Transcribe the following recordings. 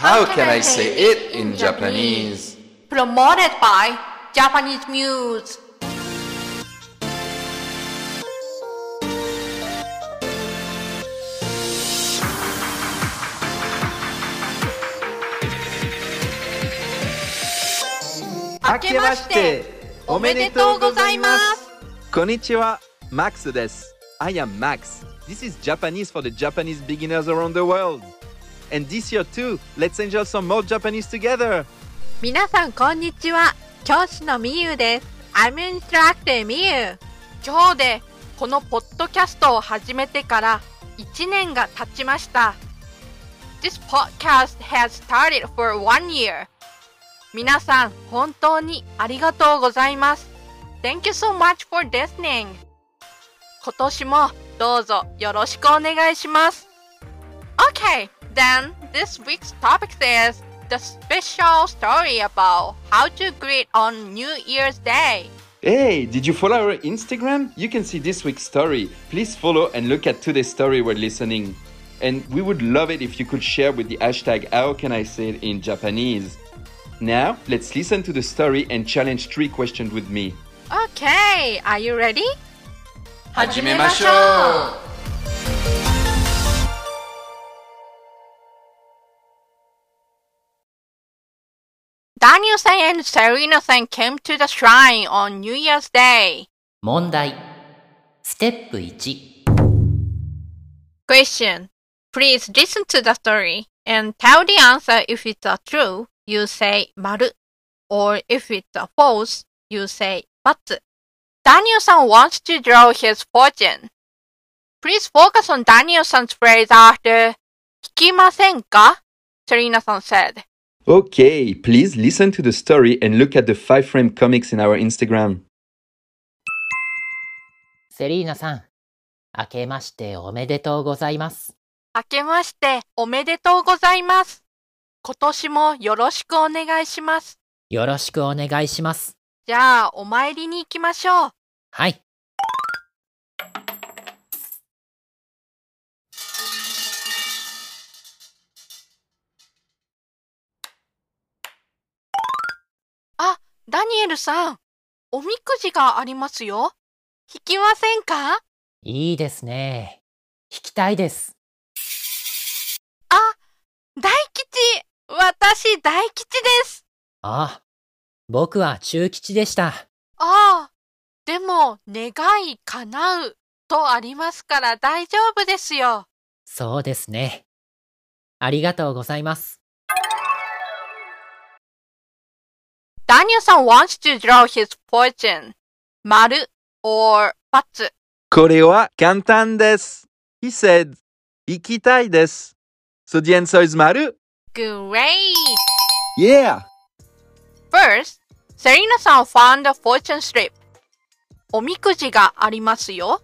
How can I say it in Japanese? Promoted by Japanese Muse. 明けましておめでとうございます。こんにちは、Max I am Max. This is Japanese for the Japanese beginners around the world. And this year too, let's enjoy some more Japanese together. 皆さんこんにちは教師のみゆです I'm Instructor みゆ今日でこのポッドキャストを始めてから1年が経ちました This podcast has started for one year 皆さん本当にありがとうございます Thank you so much for listening 今年もどうぞよろしくお願いします Okay, then this week's topic is the special story about how to greet on New Year's Day. Hey, did you follow our Instagram? You can see this week's story. Please follow and look at today's story while listening. And we would love it if you could share with the hashtag How Can I Say It in Japanese. Now, let's listen to the story and challenge three questions with me. Okay, are you ready? 始めましょう ダニエルさん and Serena さん came to the shrine on New Year's Day. 問題。ステップ1。 Question. Please listen to the story and tell the answer if it's a true, you say 丸 or if it's a false, you say ×. Daniel-san wants to draw his fortune. Please focus on Daniel-san's phrase after 聞きませんか Serena-san said. Okay, please listen to the story and look at the five frame comics in our Instagram. セリーナさん、明けましておめでとうございます。明けましておめでとうございます。今年もよろしくお願いします。よろしくお願いします。じゃあ、お参りに行きましょう。はい。ニエルさん、おみくじがありますよ。引きませんか？いいですね。弾きたいです。あ、大吉私大吉ですあ、僕は中吉でした。ああ、でも、願い叶うとありますから大丈夫ですよ。そうですね。ありがとうございます。Daniel さん wants to draw his fortune. 丸 or ×。これは簡単です。He said, 行きたいです。So the answer is maru. Great! Yeah! First, Serena さん found a fortune strip. おみくじがありますよ。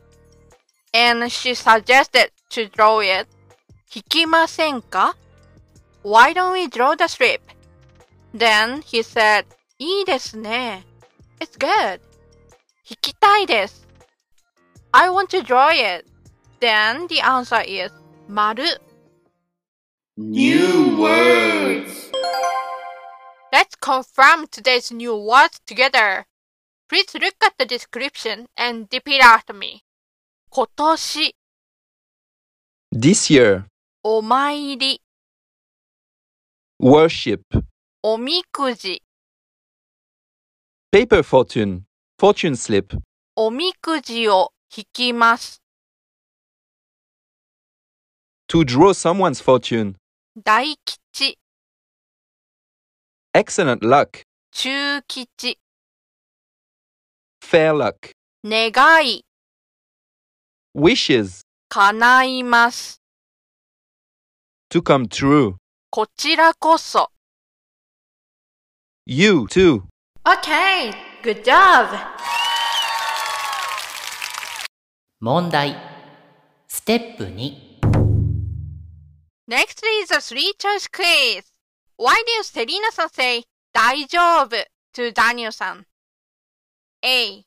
And she suggested to draw it. 引きませんか Why don't we draw the strip? Then he said, いいですね。It's good. 引きたいです。I want to draw it. Then the answer is 丸。 New words Let's confirm today's new words together. Please look at the description and repeat after me. 今年、 This year, お参り、 worship, おみくじ、 paper fortune, fortune slip, おみくじを引きます。 to draw someone's fortune, 大吉、 excellent luck, 中吉、 fair luck, 願い、 wishes, 叶います。 to come true. こちらこそ。 You too. Okay, good job! 問題ステップ2 Next is a three choice quiz. Why do Serena san say 大丈夫 to Daniel san? A.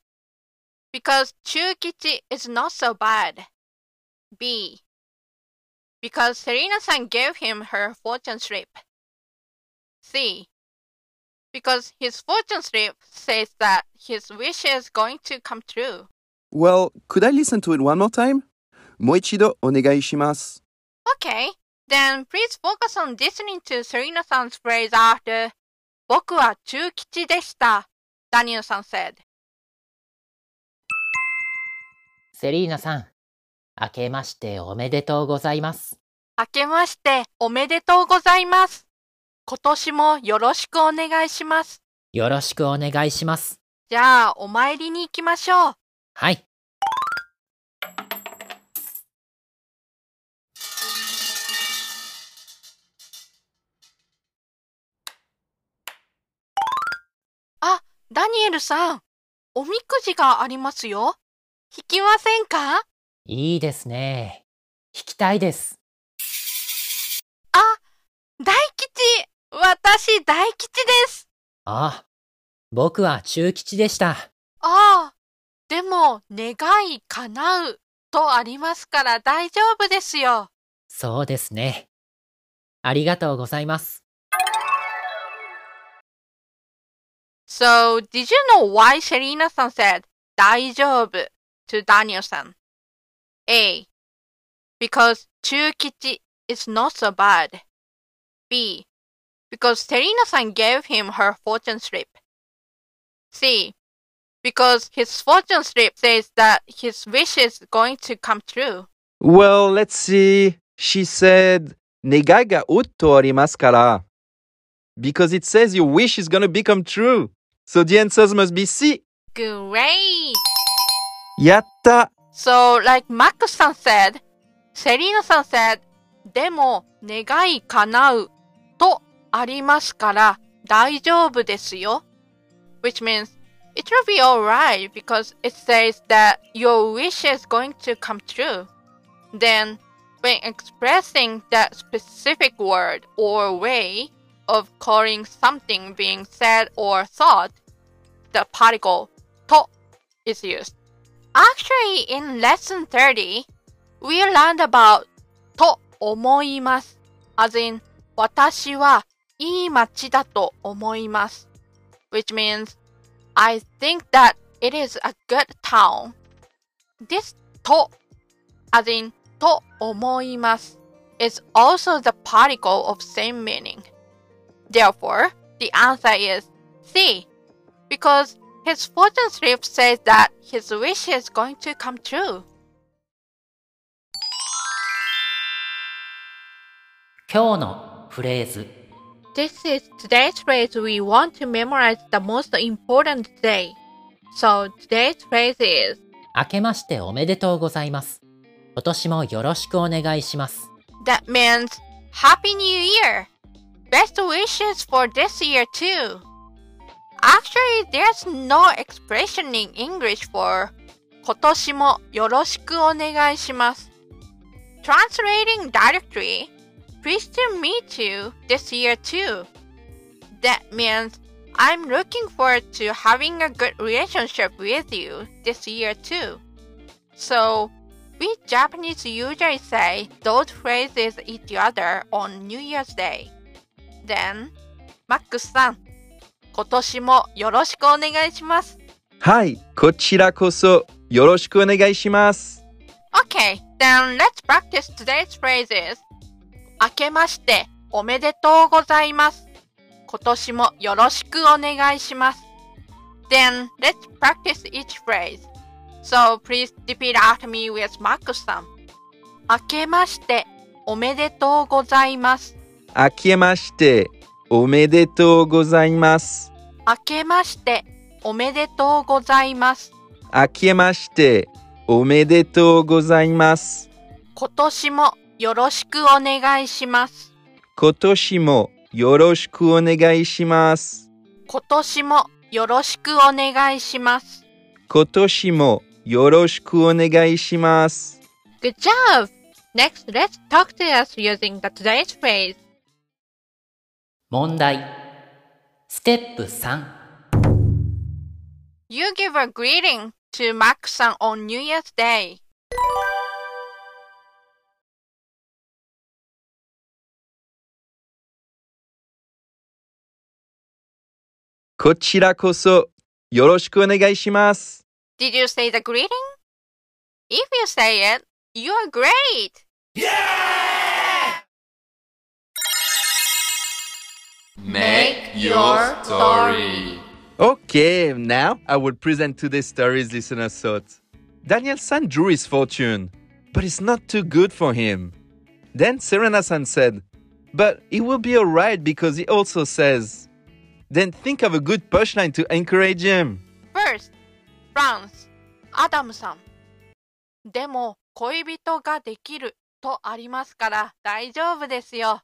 Because 中吉 is not so bad. B. Because Serena san gave him her fortune slip. C. Because his fortune slip says that his wish is going to come true. Well, could I listen to it one more time? もう一度お願いします。Okay, then please focus on listening to Serena san's phrase after 僕は中吉でした。Daniel san said. セリーナさん、明けましておめでとうございます。明けましておめでとうございます。今年もよろしくお願いします。よろしくお願いします。じゃあ、お参りに行きましょう。はい。ダニエルさん、おみくじがありますよ。引きませんか？いいですね。弾きたいです。あ、大吉私大吉ですあ、僕は中吉でした。ああ、でも、願い叶うとありますから大丈夫ですよ。そうですね。ありがとうございます。So, did you know why Serena san said 大丈夫 to Daniel san? A. Because 中吉 is not so bad. B. because Serena-san gave him her fortune slip. C. Because his fortune slip says that his wish is going to come true. Well, let's see. She said, Negai ga utto arimasu kara. Because it says your wish is going to become true. So the answers must be C. Great! Yatta! So, like Max-san said, Serena-san said, でも願い叶うありますから大丈夫ですよ。Which means it will be alright because it says that your wish is going to come true. Then, when expressing that specific word or way of calling something being said or thought, the particle と is used. Actually, in lesson 30, we learned about と思います。as in, 私は いい街だと思います。which means, I think that it is a good town. This と as in, と思います is also the particle of same meaning. Therefore, the answer is C, because his fortune slip says that his wish is going to come true. 今日のフレーズ。 This is today's phrase we want to memorize the most important day. So today's phrase is 明けましておめでとうございます。今年もよろしくお願いします。that means Happy New Year! Best wishes for this year too. Actually, there's no expression in English for 今年もよろしくお願いします。Translating directly, pleased to meet you this year too. That means I'm looking forward to having a good relationship with you this year too. So, we Japanese usually say those phrases each other on New Year's Day. Then, マックスさん、今年もよろしくお願いします。はい、こちらこそよろしくお願いします。 Okay, then let's practice today's phrases. 明けましておめでとうございます。今年もよろしくお願いします。Then let's practice each phrase. So please repeat after me with Marcus さん。明けましておめでとうございます。明けましておめでとうございます。明けましておめでとうございます。明けましておめでとうございます。今年もよろしくお願いします。今年もよろしくお願いします。今年もよろしくお願いします。今年もよろしくお願いします。Good job! Next, let's talk to us using the today's phrase. 問題。ステップ3。You give a greeting to Max-san on New Year's Day. こちらこそよろしくお願いします。 Did you say the greeting? If you say it, you're great! Make your story. Okay, now I will present today's story's listener thought. Daniel-san drew his fortune, but it's not too good for him. Then Serena-san said, but it will be alright because he also says. Then think of a good punchline to encourage him. First, France, アダムさん。でも、恋人ができるとありますから大丈夫ですよ。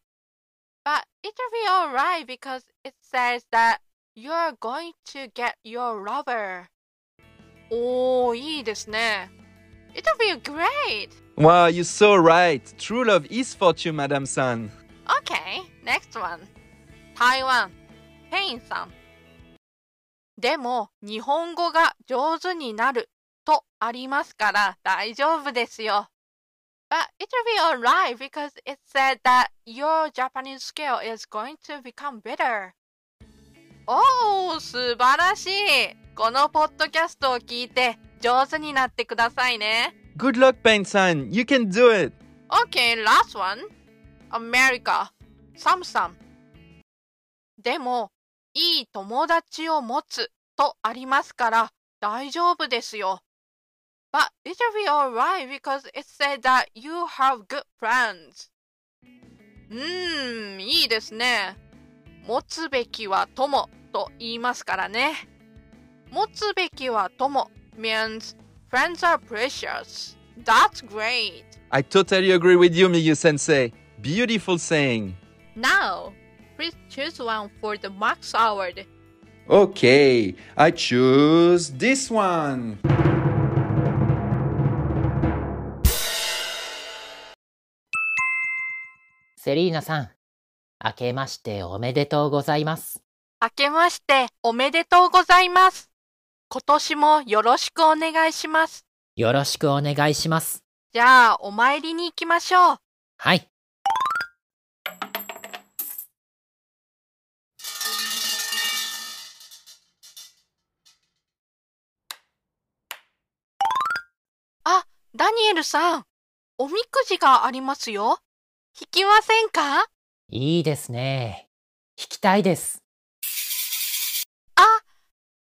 But it'll be alright because it says that you're going to get your lover. おー、いいですね。It'll be great! Wow, you're so right. True love is fortune, Madame San. Okay, next one. 台湾、 ペインさん。でも、日本語が上手になるとありますから大丈夫ですよ。But it'll be alright because it said that your Japanese skill is going to become better. おー、素晴らしいこのポッドキャストを聞いて上手になってくださいね。Good luck, Pain-san. You can do it. Okay, last one. America. サムさん。でも、いい友達を持つとありますから大丈夫ですよ。But it'll be alright because it said that you have good friends. うーん、いいですね。持つべきは友と言いますからね。持つべきは友 means friends are precious. That's great. I totally agree with you, Miyu-sensei. Beautiful saying. Now, please choose one for the Max Award. Okay, I choose this one. セリーナさん、明けましておめでとうございます。明けましておめでとうございます。今年もよろしくお願いします。よろしくお願いします。じゃあ、お参りに行きましょう。はい。エルさん、おみくじがありますよ。引きませんか？いいですね。弾きたいです。あ、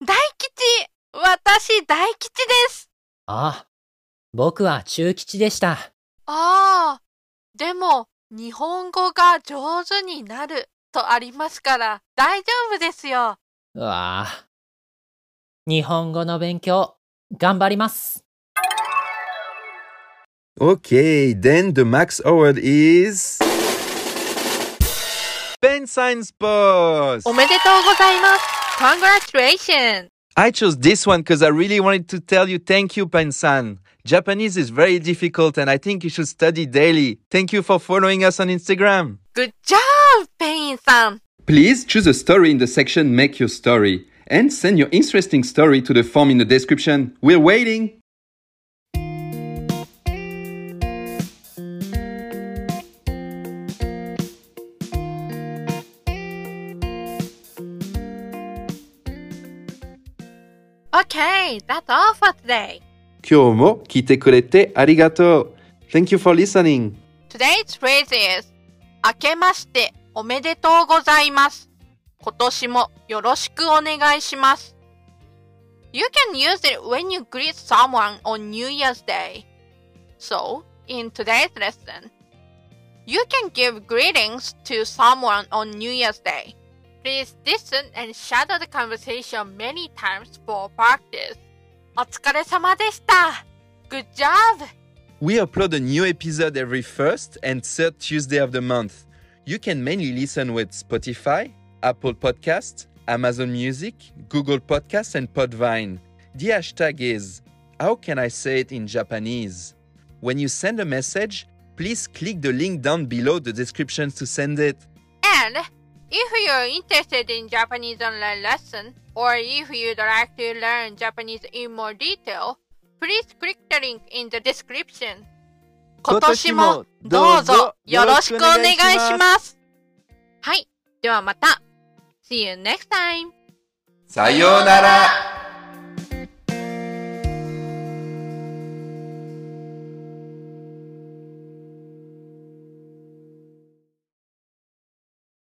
大吉私大吉ですあ、僕は中吉でした。ああ、でも、日本語が上手になるとありますから大丈夫ですよ。うわあ。日本語の勉強、頑張ります。Okay, then the max award is. Pain-san Sports! おめでとうございます。Congratulations! I chose this one because I really wanted to tell you thank you, Pain-san. Japanese is very difficult and I think you should study daily. Thank you for following us on Instagram. Good job, ペインさん。 Please choose a story in the section Make Your Story and send your interesting story to the form in the description. We're waiting! Okay, that's all for today. Kyomu kite korete arigato. Thank you for listening. Today's phrase is Akemashite omedetou gozaimasu. Kotoshi mo yoroshiku onegaishimasu. You can use it when you greet someone on New Year's Day. So, in today's lesson, you can give greetings to someone on New Year's Day. Please listen and shadow the conversation many times for practice. お疲れ様でした Good job! We upload a new episode every first and third Tuesday of the month. You can mainly listen with Spotify, Apple Podcasts, Amazon Music, Google Podcasts, and Podbean. The hashtag is How Can I Say It in Japanese? When you send a message, please click the link down below the description to send it. And if you're interested in Japanese online lesson, or if you'd like to learn Japanese in more detail, please click the link in the description. 今年もどうぞよろしくお願いします。はい。ではまた。See you next time. さようなら